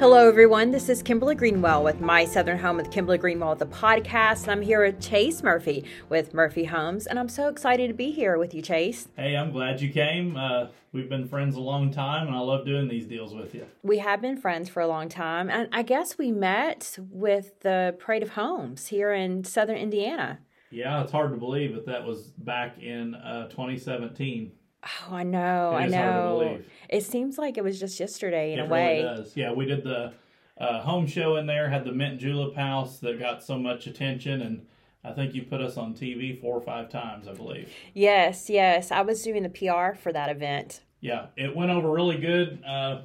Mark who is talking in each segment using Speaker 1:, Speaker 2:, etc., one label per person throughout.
Speaker 1: Hello, everyone. This is Kimberly Greenwell with My Southern Home with Kimberly Greenwell, the podcast. And I'm here with Chase Murphy with Murphy Homes. And I'm so excited to be here with you, Chase.
Speaker 2: Hey, I'm glad you came. Uh, we've been friends a long time, and I love doing these deals with you.
Speaker 1: We have been friends for a long time. And I guess we met with the Parade of Homes here in Southern Indiana.
Speaker 2: Yeah, it's hard to believe that that was back in uh, 2017.
Speaker 1: Oh, I know. I
Speaker 2: is hard to
Speaker 1: know. It seems like it was just yesterday in
Speaker 2: it
Speaker 1: a way.
Speaker 2: really does. Yeah, we did the uh, home show in there, had the mint julep house that got so much attention, and I think you put us on TV four or five times, I believe.
Speaker 1: Yes, yes. I was doing the PR for that event.
Speaker 2: Yeah, it went over really good. Uh,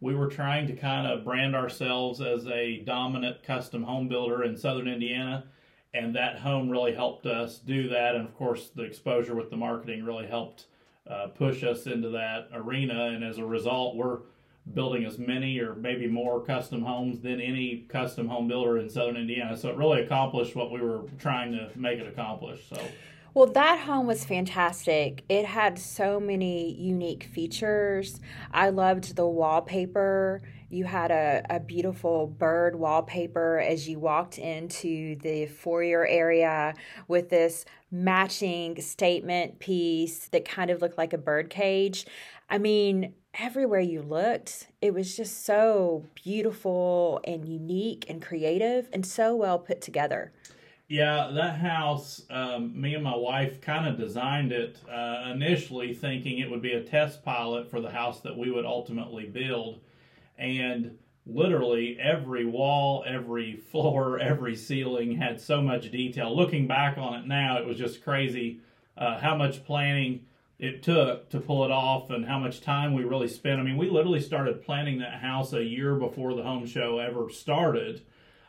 Speaker 2: we were trying to kind of brand ourselves as a dominant custom home builder in southern Indiana, and that home really helped us do that. And of course, the exposure with the marketing really helped uh, push us into that arena. And as a result, we're building as many or maybe more custom homes than any custom home builder in southern Indiana. So it really accomplished what we were trying to make it accomplish. So.
Speaker 1: Well, that home was fantastic. It had so many unique features. I loved the wallpaper. You had a, a beautiful bird wallpaper as you walked into the foyer area with this matching statement piece that kind of looked like a bird cage. I mean, everywhere you looked, it was just so beautiful and unique and creative and so well put together.
Speaker 2: Yeah, that house, um, me and my wife kind of designed it uh, initially thinking it would be a test pilot for the house that we would ultimately build. And literally every wall, every floor, every ceiling had so much detail. Looking back on it now, it was just crazy uh, how much planning it took to pull it off and how much time we really spent. I mean, we literally started planning that house a year before the home show ever started.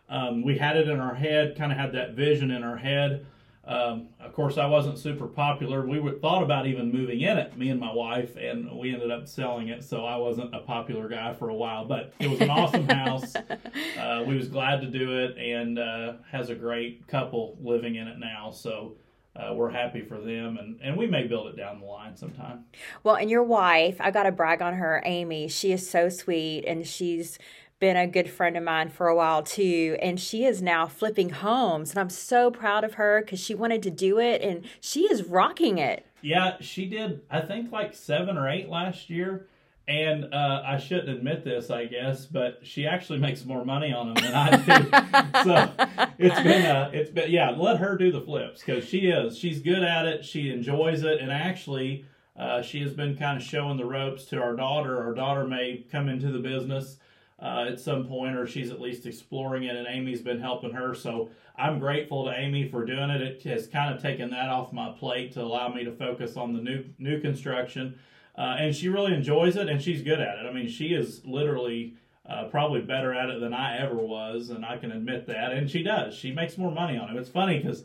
Speaker 2: Um, we had it in our head, kind of had that vision in our head. Um, of course, I wasn't super popular. We were, thought about even moving in it, me and my wife, and we ended up selling it. So I wasn't a popular guy for a while, but it was an awesome house. Uh, we was glad to do it, and uh, has a great couple living in it now. So uh, we're happy for them, and, and we may build it down the line sometime.
Speaker 1: Well, and your wife, I got to brag on her, Amy. She is so sweet and she's been a good friend of mine for a while too. And she is now flipping homes. And I'm so proud of her because she wanted to do it and she is rocking it.
Speaker 2: Yeah, she did, I think, like seven or eight last year. And uh, I shouldn't admit this, I guess, but she actually makes more money on them than I do. so it's been, uh, it's been, yeah. Let her do the flips because she is, she's good at it. She enjoys it, and actually, uh, she has been kind of showing the ropes to our daughter. Our daughter may come into the business uh, at some point, or she's at least exploring it, and Amy's been helping her. So I'm grateful to Amy for doing it. It has kind of taken that off my plate to allow me to focus on the new new construction. Uh, and she really enjoys it, and she's good at it. I mean, she is literally uh, probably better at it than I ever was, and I can admit that. And she does. She makes more money on it. It's funny because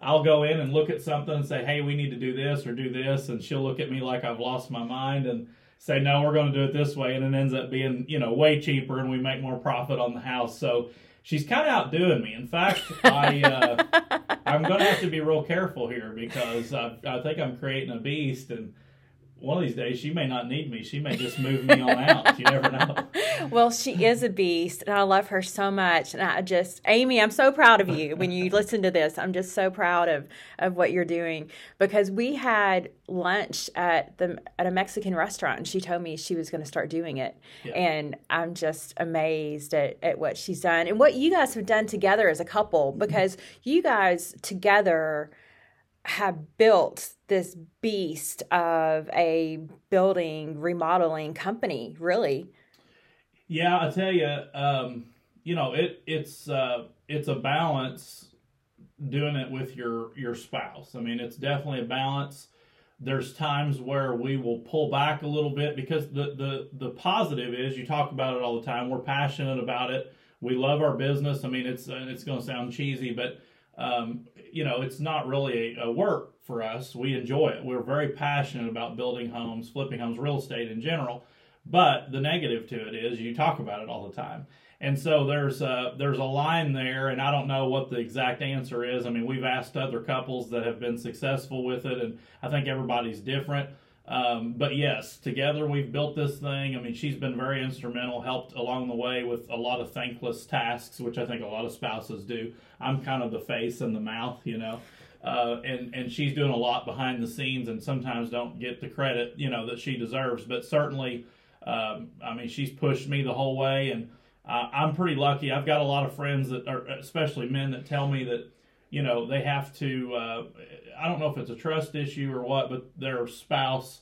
Speaker 2: I'll go in and look at something and say, "Hey, we need to do this or do this," and she'll look at me like I've lost my mind and say, "No, we're going to do it this way," and it ends up being you know way cheaper, and we make more profit on the house. So she's kind of outdoing me. In fact, I uh, I'm going to have to be real careful here because I, I think I'm creating a beast and one of these days she may not need me. She may just move me on out. You never know.
Speaker 1: Well, she is a beast, and I love her so much. And I just, Amy, I'm so proud of you when you listen to this. I'm just so proud of of what you're doing because we had lunch at the at a Mexican restaurant, and she told me she was going to start doing it,
Speaker 2: Yeah.
Speaker 1: and I'm just amazed at at what she's done and what you guys have done together as a couple mm-hmm. because you guys together have built this beast of a building remodeling company really
Speaker 2: Yeah, I tell you, um, you know, it it's uh, it's a balance doing it with your your spouse. I mean, it's definitely a balance. There's times where we will pull back a little bit because the the the positive is you talk about it all the time. We're passionate about it. We love our business. I mean, it's it's going to sound cheesy, but um, you know, it's not really a, a work for us. We enjoy it. We're very passionate about building homes, flipping homes, real estate in general. But the negative to it is you talk about it all the time. And so there's a, there's a line there, and I don't know what the exact answer is. I mean, we've asked other couples that have been successful with it, and I think everybody's different. Um, but yes, together we've built this thing. I mean, she's been very instrumental, helped along the way with a lot of thankless tasks, which I think a lot of spouses do. I'm kind of the face and the mouth, you know. Uh, and and she's doing a lot behind the scenes, and sometimes don't get the credit you know that she deserves. But certainly, um, I mean, she's pushed me the whole way, and uh, I'm pretty lucky. I've got a lot of friends that are, especially men, that tell me that you know they have to. Uh, I don't know if it's a trust issue or what, but their spouse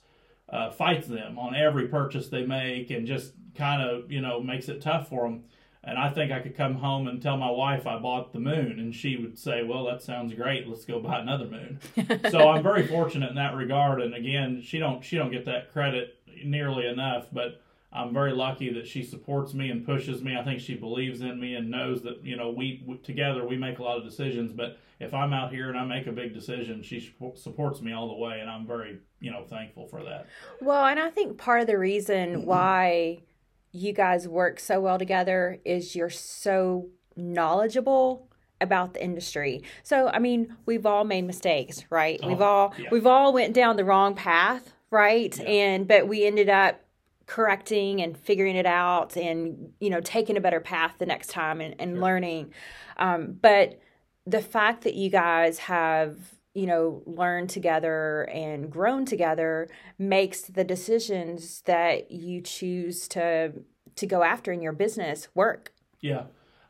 Speaker 2: uh, fights them on every purchase they make, and just kind of you know makes it tough for them. And I think I could come home and tell my wife I bought the moon, and she would say, "Well, that sounds great. Let's go buy another moon." so I'm very fortunate in that regard. And again, she don't she don't get that credit nearly enough, but I'm very lucky that she supports me and pushes me. I think she believes in me and knows that you know we, we together we make a lot of decisions. But if I'm out here and I make a big decision, she supports me all the way, and I'm very you know thankful for that.
Speaker 1: Well, and I think part of the reason why you guys work so well together is you're so knowledgeable about the industry. So I mean, we've all made mistakes, right? Oh, we've all yeah. we've all went down the wrong path, right? Yeah. And but we ended up correcting and figuring it out and you know taking a better path the next time and, and sure. learning. Um, but the fact that you guys have you know learned together and grown together makes the decisions that you choose to to go after in your business work.
Speaker 2: Yeah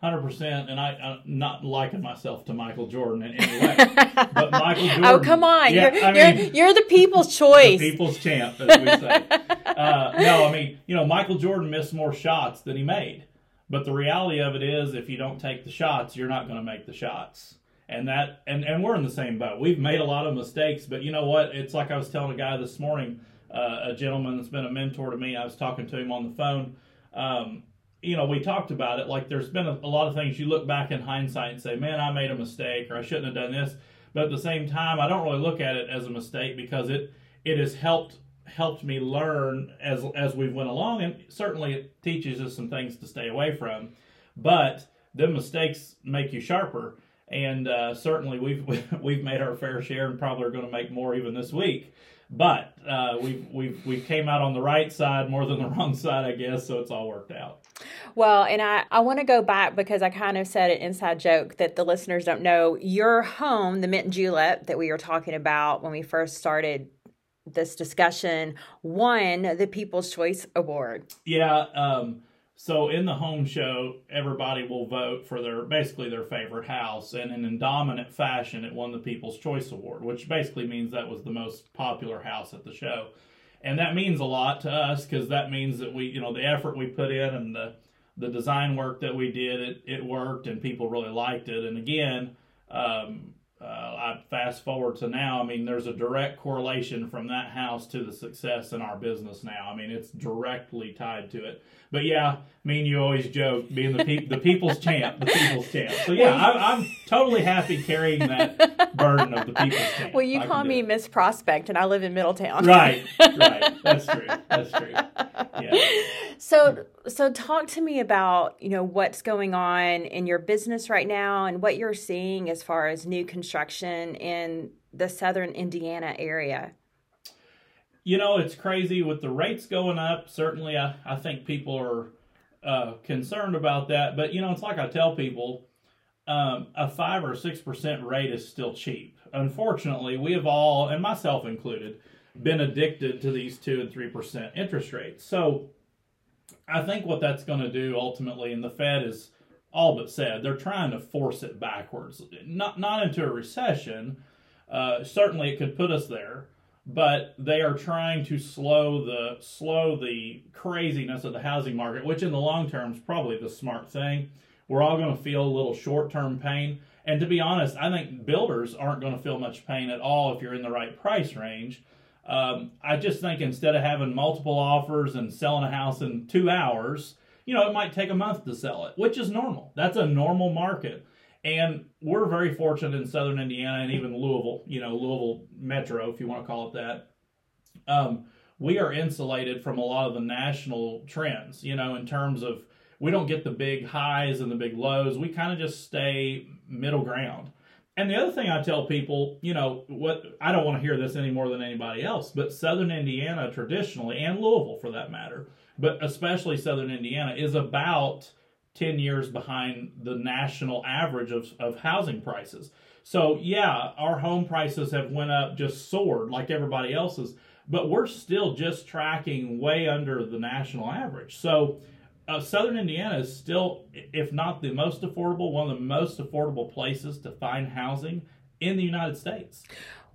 Speaker 2: Hundred percent, and I, I'm not liking myself to Michael Jordan in any way. but Michael oh, Jordan.
Speaker 1: Oh come on! Yeah, you're, I mean, you're, you're, the people's choice.
Speaker 2: The people's champ, as we say. uh, no, I mean, you know, Michael Jordan missed more shots than he made. But the reality of it is, if you don't take the shots, you're not going to make the shots. And that, and and we're in the same boat. We've made a lot of mistakes, but you know what? It's like I was telling a guy this morning, uh, a gentleman that's been a mentor to me. I was talking to him on the phone. Um, you know, we talked about it. Like, there's been a, a, lot of things you look back in hindsight and say, man, I made a mistake or I shouldn't have done this. But at the same time, I don't really look at it as a mistake because it it has helped helped me learn as as we've went along, and certainly it teaches us some things to stay away from. But the mistakes make you sharper, and uh, certainly we've we've made our fair share, and probably are going to make more even this week. But uh, we we we came out on the right side more than the wrong side, I guess. So it's all worked out.
Speaker 1: Well, and I, I want to go back because I kind of said an inside joke that the listeners don't know. Your home, the Mint and Julep that we were talking about when we first started this discussion, won the People's Choice Award.
Speaker 2: Yeah. Um, so in the home show, everybody will vote for their basically their favorite house, and in dominant fashion, it won the People's Choice Award, which basically means that was the most popular house at the show and that means a lot to us because that means that we, you know, the effort we put in and the the design work that we did, it, it worked and people really liked it. And again, um, uh, I fast forward to now. I mean, there's a direct correlation from that house to the success in our business now. I mean, it's directly tied to it. But yeah, me and you always joke being the pe- the people's champ, the people's champ. So yeah, I, am totally happy carrying that burden of the people's champ.
Speaker 1: Well, you I call me Miss Prospect, and I live in Middletown.
Speaker 2: Right, right. That's true. That's true. Yeah.
Speaker 1: So, so talk to me about you know what's going on in your business right now and what you're seeing as far as new construction in the southern Indiana area.
Speaker 2: You know, it's crazy with the rates going up. Certainly, I, I think people are uh, concerned about that. But, you know, it's like I tell people um, a 5 or 6% rate is still cheap. Unfortunately, we have all, and myself included, been addicted to these 2 and 3% interest rates. So, I think what that's going to do ultimately, and the Fed is all but said, they're trying to force it backwards. Not, not into a recession. Uh, certainly, it could put us there but they are trying to slow the slow the craziness of the housing market, which in the long term is probably the smart thing. We're all going to feel a little short term pain, and to be honest, I think builders aren't going to feel much pain at all if you're in the right price range. Um, I just think instead of having multiple offers and selling a house in two hours, you know, it might take a month to sell it, which is normal. That's a normal market. And we're very fortunate in southern Indiana and even Louisville, you know, Louisville Metro, if you want to call it that. Um, we are insulated from a lot of the national trends, you know, in terms of we don't get the big highs and the big lows. We kind of just stay middle ground. And the other thing I tell people, you know, what I don't want to hear this any more than anybody else, but Southern Indiana traditionally, and Louisville for that matter, but especially Southern Indiana, is about 10 years behind the national average of, of housing prices. So yeah, our home prices have went up just soared like everybody else's, but we're still just tracking way under the national average. So uh, Southern Indiana is still, if not the most affordable, one of the most affordable places to find housing in the United States.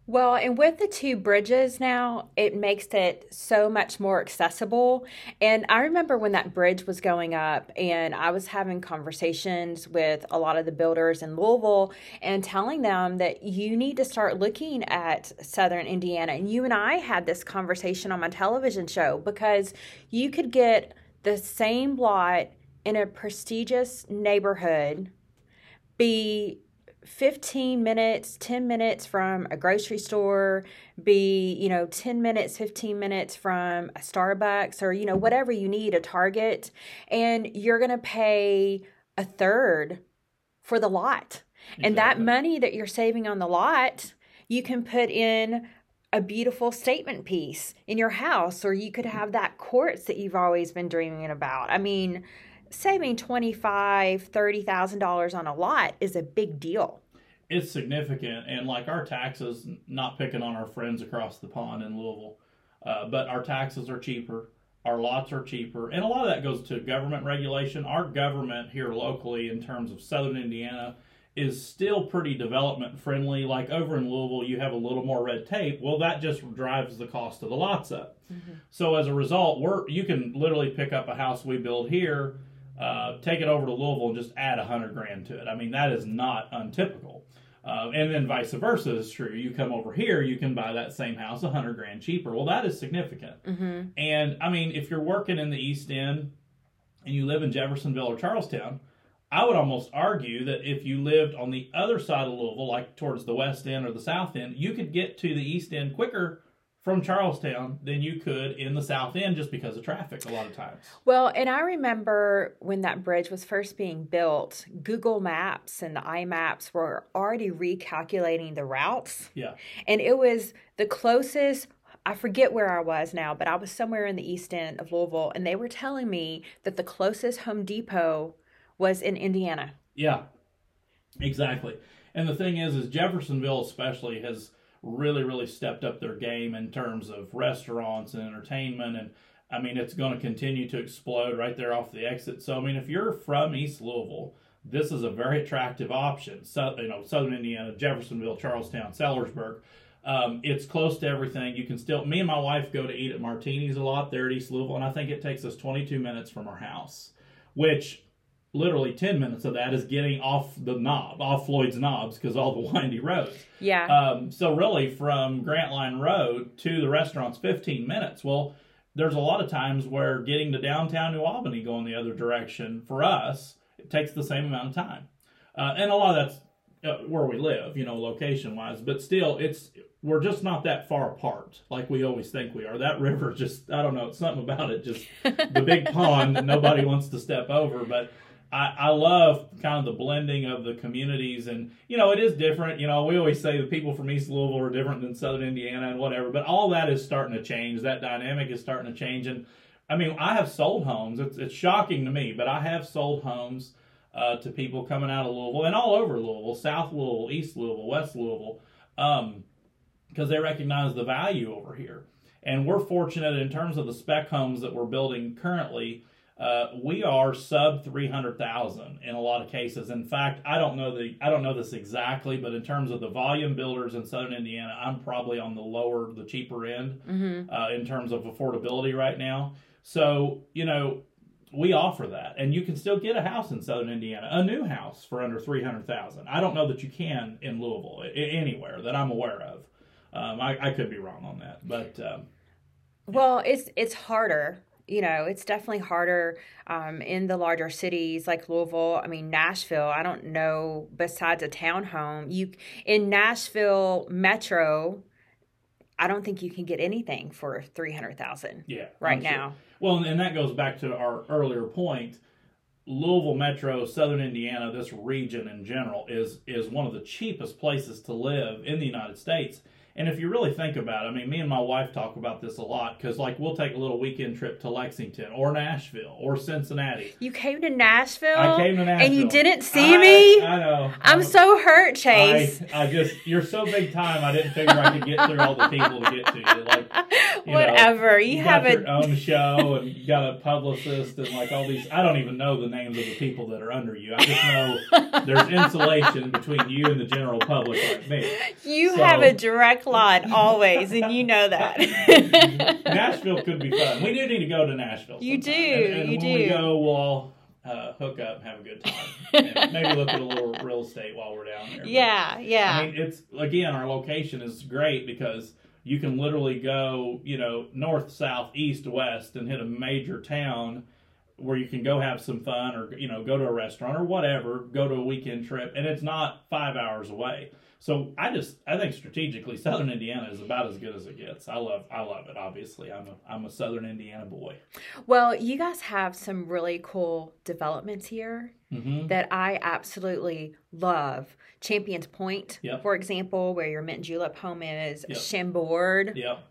Speaker 1: Well, and with the two bridges now, it makes it so much more accessible. And I remember when that bridge was going up, and I was having conversations with a lot of the builders in Louisville and telling them that you need to start looking at Southern Indiana. And you and I had this conversation on my television show because you could get the same lot in a prestigious neighborhood be 15 minutes, 10 minutes from a grocery store, be, you know, 10 minutes, 15 minutes from a Starbucks or, you know, whatever you need, a Target, and you're going to pay a third for the lot. Exactly. And that money that you're saving on the lot, you can put in a beautiful statement piece in your house or you could have that quartz that you've always been dreaming about. I mean, saving twenty five, thirty thousand dollars on a lot is a big deal.
Speaker 2: It's significant, and like our taxes, not picking on our friends across the pond in Louisville, uh, but our taxes are cheaper, our lots are cheaper, and a lot of that goes to government regulation. Our government here locally, in terms of Southern Indiana, is still pretty development friendly. Like over in Louisville, you have a little more red tape. Well, that just drives the cost of the lots up. Mm-hmm. So as a result, we're you can literally pick up a house we build here uh, take it over to Louisville and just add a hundred grand to it. I mean, that is not untypical. Uh, and then vice versa is true. You come over here, you can buy that same house a hundred grand cheaper. Well, that is significant. Mm-hmm. And I mean, if you're working in the East End and you live in Jeffersonville or Charlestown, I would almost argue that if you lived on the other side of Louisville, like towards the West End or the South End, you could get to the East End quicker from Charlestown than you could in the South End just because of traffic a lot of times.
Speaker 1: Well, and I remember when that bridge was first being built, Google Maps and the iMaps were already recalculating the routes.
Speaker 2: Yeah.
Speaker 1: And it was the closest I forget where I was now, but I was somewhere in the east end of Louisville and they were telling me that the closest Home Depot was in Indiana.
Speaker 2: Yeah. Exactly. And the thing is is Jeffersonville especially has really, really stepped up their game in terms of restaurants and entertainment. And I mean, it's going to continue to explode right there off the exit. So, I mean, if you're from East Louisville, this is a very attractive option. So, you know, Southern Indiana, Jeffersonville, Charlestown, Sellersburg. Um, it's close to everything. You can still, me and my wife go to eat at Martini's a lot there at East Louisville, and I think it takes us 22 minutes from our house, which literally 10 minutes of that is getting off the knob, off Floyds Knobs, because all the windy roads.
Speaker 1: Yeah.
Speaker 2: Um, so, really, from Grantline Road to the restaurant's 15 minutes. Well, there's a lot of times where getting to downtown New Albany going the other direction for us, it takes the same amount of time. Uh, and a lot of that's uh, where we live, you know, location wise, but still, it's we're just not that far apart like we always think we are. That river just, I don't know, it's something about it, just the big pond that nobody wants to step over. But I, I love kind of the blending of the communities and you know it is different. You know we always say the people from east louisville are different than southern indiana and whatever but all that is starting to change. That dynamic is starting to change. And i mean i have sold homes. It's, it's shocking to me but i have sold homes uh, to people coming out of louisville and all over louisville south louisville east louisville west louisville um, because they recognize the value over here. And we're fortunate in terms of the spec homes that we're building currently uh, we are sub 300,000 in a lot of cases. In fact, I don't know the I don't know this exactly, but in terms of the volume builders in Southern Indiana, I'm probably on the lower, the cheaper end mm-hmm. uh, in terms of affordability right now. So you know, we offer that, and you can still get a house in Southern Indiana, a new house for under 300,000. I don't know that you can in Louisville anywhere that I'm aware of. Um, I, I, could be wrong on that, but. Um,
Speaker 1: well, it's it's harder you know, it's definitely harder um, in the larger cities like Louisville. I mean, Nashville. I don't know. Besides a townhome, you in Nashville Metro, I don't think you can get anything for three hundred thousand.
Speaker 2: Yeah,
Speaker 1: right I'm now. Sure.
Speaker 2: Well, and that goes back to our earlier point. Louisville Metro, Southern Indiana, this region in general is is one of the cheapest places to live in the United States. And if you really think about it, I mean, me and my wife talk about this a lot because, like, we'll take a little weekend trip to Lexington or Nashville or Cincinnati.
Speaker 1: You came to Nashville?
Speaker 2: I came to Nashville.
Speaker 1: And you didn't see
Speaker 2: I,
Speaker 1: me?
Speaker 2: I know.
Speaker 1: I'm so hurt, Chase.
Speaker 2: I, I just, you're so big time, I didn't figure I could get through all the people to get to you. Like, you
Speaker 1: Whatever.
Speaker 2: Know,
Speaker 1: you,
Speaker 2: you
Speaker 1: have
Speaker 2: got
Speaker 1: a.
Speaker 2: your own show and you got a publicist and, like, all these. I don't even know the names of the people that are under you. I just know there's insulation between you and the general public like me.
Speaker 1: You
Speaker 2: So-
Speaker 1: have a direct line always, and you know that.
Speaker 2: Nashville could be fun. We do need to go to Nashville.
Speaker 1: You
Speaker 2: sometime.
Speaker 1: do,
Speaker 2: And, and
Speaker 1: you
Speaker 2: when we
Speaker 1: do.
Speaker 2: go, we'll uh, hook up have a good time. Maybe look at a little real estate while we're down there. But,
Speaker 1: yeah, yeah.
Speaker 2: I mean, it's again, our location is great because you can literally go, you know, north, south, east, west, and hit a major town where you can go have some fun, or you know, go to a restaurant or whatever, go to a weekend trip, and it's not five hours away. So I just, I think strategically, Southern Indiana is about as good as it gets. I love, I love it. Obviously, I'm a, I'm a Southern Indiana boy.
Speaker 1: well, you guys have some really cool developments here
Speaker 2: hmm
Speaker 1: that I absolutely love. Champions Point,
Speaker 2: Yep.
Speaker 1: for example, where your mint julep home is,
Speaker 2: Yep.
Speaker 1: Chambord,
Speaker 2: Yep,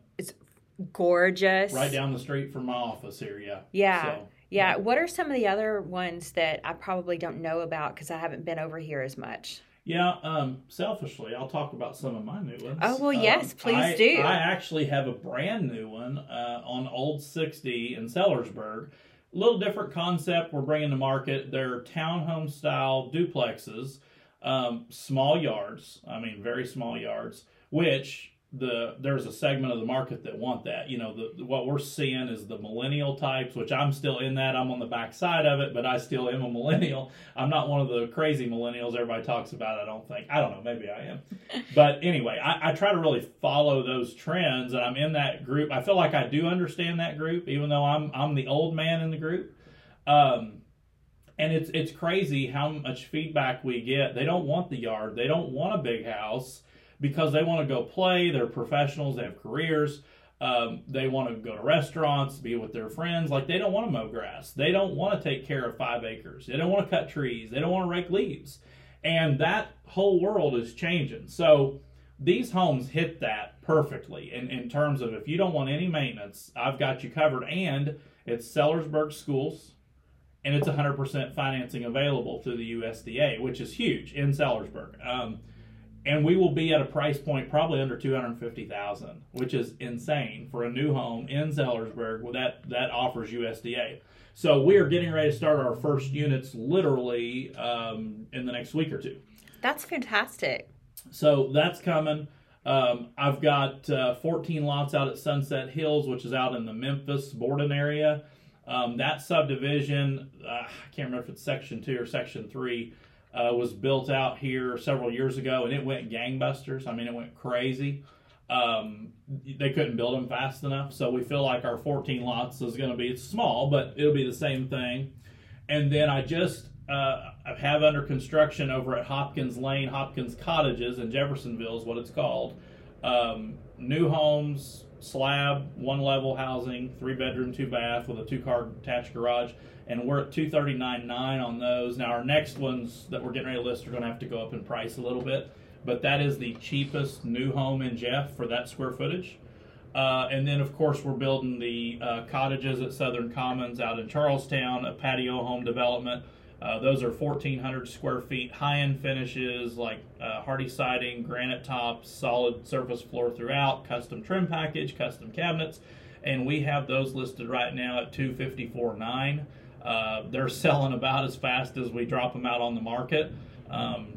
Speaker 1: gorgeous.
Speaker 2: right down the street from my office here. Yeah.
Speaker 1: Yeah.
Speaker 2: So,
Speaker 1: Yeah. What are some of the other ones that I probably don't know about because I haven't been over here as much?
Speaker 2: Yeah, um, selfishly, I'll talk about some of my new ones.
Speaker 1: Oh, well, yes,
Speaker 2: Um,
Speaker 1: please
Speaker 2: I,
Speaker 1: do.
Speaker 2: I actually have a brand new one uh, on Old 60 in Sellersburg. A little different concept we're bringing to market. They're townhome style duplexes, um, small yards. I mean, very small yards, which the there's a segment of the market that want that. You know, the what we're seeing is the millennial types, which I'm still in that. I'm on the back side of it, but I still am a millennial. I'm not one of the crazy millennials everybody talks about. I don't think. I don't know. Maybe I am. But anyway, I, I try to really follow those trends, and I'm in that group. I feel like I do understand that group, even though I'm I'm the old man in the group. Um, and it's it's crazy how much feedback we get. They don't want the yard. They don't want a big house because they want to go play. They're professionals. They have careers. Um, they want to go to restaurants, be with their friends. Like they don't want to mow grass. They don't want to take care of five acres. They don't want to cut trees. They don't want to rake leaves. And that whole world is changing. So these homes hit that perfectly in, in terms of if you don't want any maintenance, I've got you covered. And it's Sellersburg schools and it's 100% financing available through the USDA, which is huge in Sellersburg. Um, and we will be at a price point probably under 250,000, which is insane for a new home in Sellersburg. Well, that that offers USDA. So we are getting ready to start our first units literally um, in the next week or two.
Speaker 1: That's fantastic.
Speaker 2: So that's coming. Um, I've got uh, 14 lots out at Sunset Hills, which is out in the Memphis, Borden area. Um, that subdivision, uh, I can't remember if it's section two or section three, uh, was built out here several years ago, and it went gangbusters. I mean, it went crazy. Um, they couldn't build them fast enough, so we feel like our 14 lots is going to be it's small, but it'll be the same thing. And then I just uh, have under construction over at Hopkins Lane, Hopkins Cottages in Jeffersonville is what it's called. Um, new homes, slab, one level housing, three bedroom, two bath with a two car attached garage, and we're at two thirty nine nine on those. Now our next ones that we're getting ready to list are going to have to go up in price a little bit, but that is the cheapest new home in Jeff for that square footage. Uh, and then, of course, we're building the uh, cottages at Southern Commons out in Charlestown, a patio home development. Uh, those are 1,400 square feet, high end finishes like uh, Hardie siding, granite tops, solid surface floor throughout, custom trim package, custom cabinets. And we have those listed right now at 254.9. Uh, they're selling about as fast as we drop them out on the market. Um,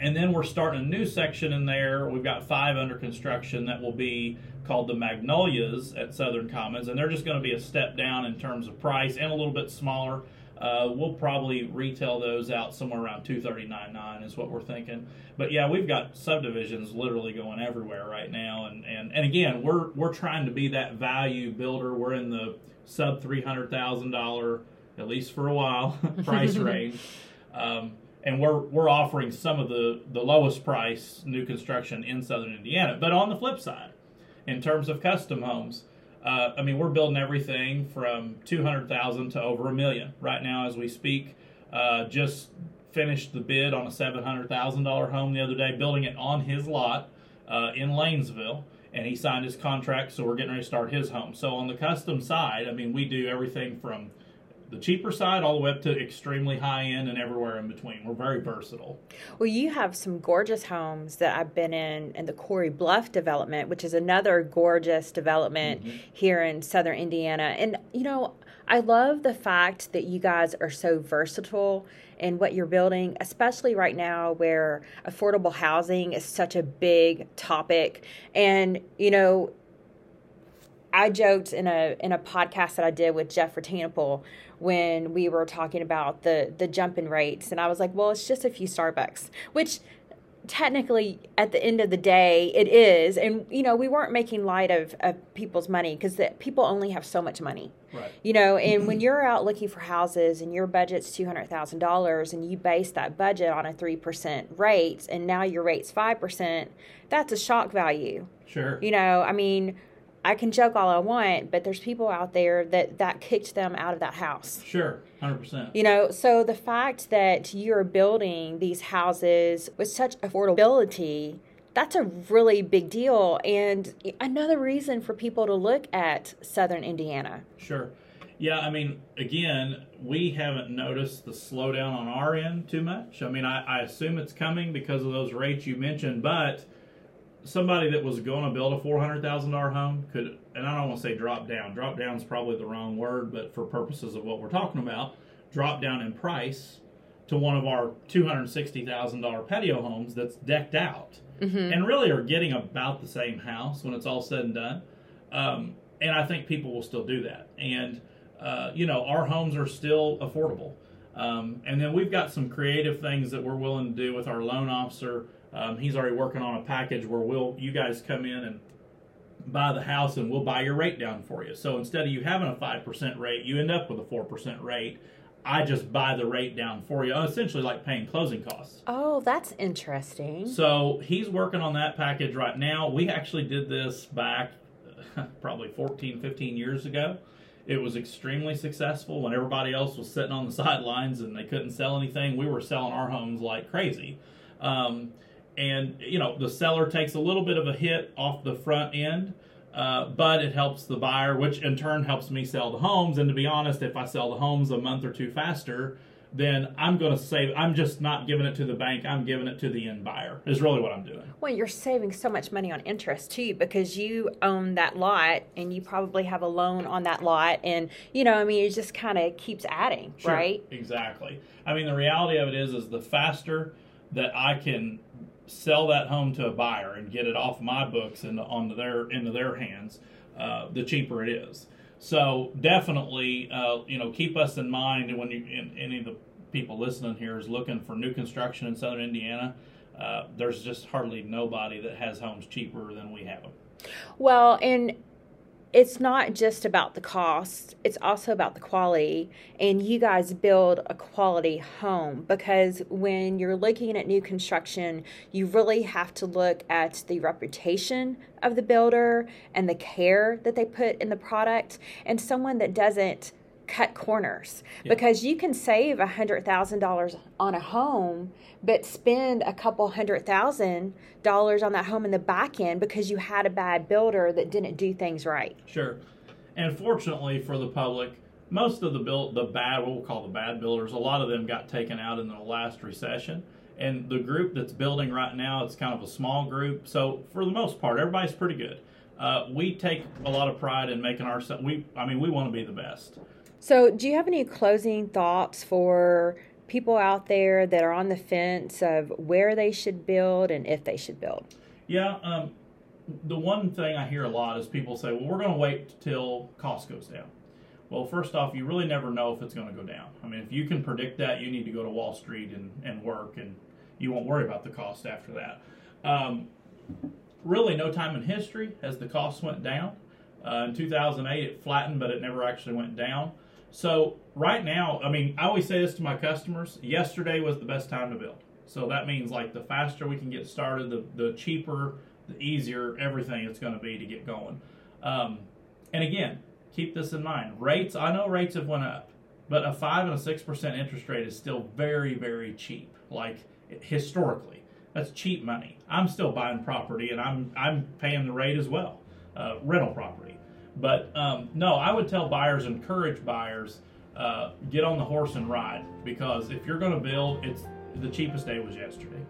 Speaker 2: and then we're starting a new section in there. We've got five under construction that will be called the Magnolias at Southern Commons, and they're just going to be a step down in terms of price and a little bit smaller. Uh, we'll probably retail those out somewhere around two thirty nine nine is what we're thinking. But yeah, we've got subdivisions literally going everywhere right now, and and, and again, we're we're trying to be that value builder. We're in the sub three hundred thousand dollar, at least for a while, price range. Um, and we're we're offering some of the the lowest price new construction in southern Indiana. But on the flip side, in terms of custom homes, Uh, I mean, we're building everything from 200,000 to over a million right now as we speak. Uh, just finished the bid on a $700,000 home the other day, building it on his lot uh, in Lanesville, and he signed his contract, so we're getting ready to start his home. So on the custom side, I mean, we do everything from the cheaper side all the way up to extremely high end and everywhere in between. We're very versatile.
Speaker 1: Well, you have some gorgeous homes that I've been in in the Corey Bluff development, which is another gorgeous development mm-hmm. here in southern Indiana. And, you know, I love the fact that you guys are so versatile in what you're building, especially right now where affordable housing is such a big topic. And, you know, I joked in a in a podcast that I did with Jeff Retanapel when we were talking about the the jump in rates, and I was like, well, it's just a few Starbucks, which technically at the end of the day it is and you know we weren't making light of, of people's money because people only have so much money.
Speaker 2: Right.
Speaker 1: you know and when you're out looking for houses and your budget's $200000 and you base that budget on a 3% rate and now your rate's 5% that's a shock value.
Speaker 2: Sure.
Speaker 1: You know i mean I can joke all I want, but there's people out there that that kicked them out of that house.
Speaker 2: Sure, hundred percent.
Speaker 1: You know, so the fact that you're building these houses with such affordability, that's a really big deal, and another reason for people to look at Southern Indiana.
Speaker 2: Sure. Yeah, I mean, again, we haven't noticed the slowdown on our end too much. I mean, I, I assume it's coming because of those rates you mentioned, but somebody that was going to build a four hundred thousand dollar home could, and I don't want to say drop down. Drop down is probably the wrong word, but for purposes of what we're talking about, drop down in price to one of our two hundred sixty thousand dollar patio homes that's decked out, mm-hmm. and really are getting about the same house when it's all said and done. Um, and I think people will still do that. And uh, you know, our homes are still affordable. Um, and then we've got some creative things that we're willing to do with our loan officer um, he's already working on a package where we'll you guys come in and buy the house and we'll buy your rate down for you. So instead of you having a five percent rate, you end up with a four percent rate. I just buy the rate down for you, essentially like paying closing costs.
Speaker 1: Oh, that's interesting.
Speaker 2: So he's working on that package right now. We actually did this back probably 14, 15 years ago. It was extremely successful when everybody else was sitting on the sidelines and they couldn't sell anything. We were selling our homes like crazy. Um, and you know the seller takes a little bit of a hit off the front end uh, but it helps the buyer which in turn helps me sell the homes. And to be honest if i sell the homes a month or two faster then i'm going to save i'm just not giving it to the bank i'm giving it to the end buyer is really what i'm doing.
Speaker 1: Well you're saving so much money on interest too because you own that lot and you probably have a loan on that lot and you know i mean it just kind of keeps adding
Speaker 2: sure,
Speaker 1: right?
Speaker 2: exactly. I mean the reality of it is is the faster that i can sell that home to a buyer and get it off my books and onto their into their hands, uh, the cheaper it is. So definitely, uh, you know, keep us in mind when you in, any of the people listening here is looking for new construction in Southern Indiana. Uh, there's just hardly nobody that has homes cheaper than we have them.
Speaker 1: Well, and it's not just about the cost, it's also about the quality. And you guys build a quality home because when you're looking at new construction, you really have to look at the reputation of the builder and the care that they put in the product. And someone that doesn't cut corners. Yeah. because you can save a hundred thousand dollars on a home but spend a couple hundred thousand dollars on that home in the back end because you had a bad builder that didn't do things right.
Speaker 2: Sure. And fortunately for the public most of the build the bad what we'll call the bad builders a lot of them got taken out in the last recession. And the group that's building right now it's kind of a small group. So for the most part everybody's pretty good. Uh, we take a lot of pride in making ourselves we i mean we want to be the best
Speaker 1: so, do you have any closing thoughts for people out there that are on the fence of where they should build and if they should build?
Speaker 2: Yeah, um, the one thing I hear a lot is people say, well, we're going to wait till cost goes down. Well, first off, you really never know if it's going to go down. I mean, if you can predict that, you need to go to Wall Street and, and work, and you won't worry about the cost after that. Um, really, no time in history has the cost went down. Uh, in 2008, it flattened, but it never actually went down. So right now, I mean, I always say this to my customers: yesterday was the best time to build. So that means like the faster we can get started, the the cheaper, the easier everything it's going to be to get going. Um, And again, keep this in mind. Rates, I know rates have went up, but a five and a six percent interest rate is still very, very cheap. Like historically, that's cheap money. I'm still buying property, and I'm I'm paying the rate as well, uh, rental property. But um, no, I would tell buyers, encourage buyers, uh, get on the horse and ride because if you're going to build, it's the cheapest day was yesterday.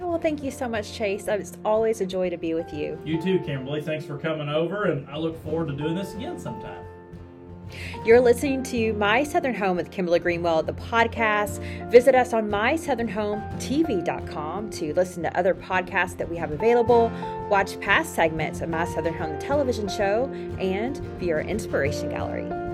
Speaker 1: Oh, well, thank you so much, Chase. It's always a joy to be with you.
Speaker 2: You too, Kimberly. Thanks for coming over, and I look forward to doing this again sometime.
Speaker 1: You're listening to My Southern Home with Kimberly Greenwell, the podcast. Visit us on mysouthernhometv.com to listen to other podcasts that we have available, watch past segments of My Southern Home, the television show, and view our inspiration gallery.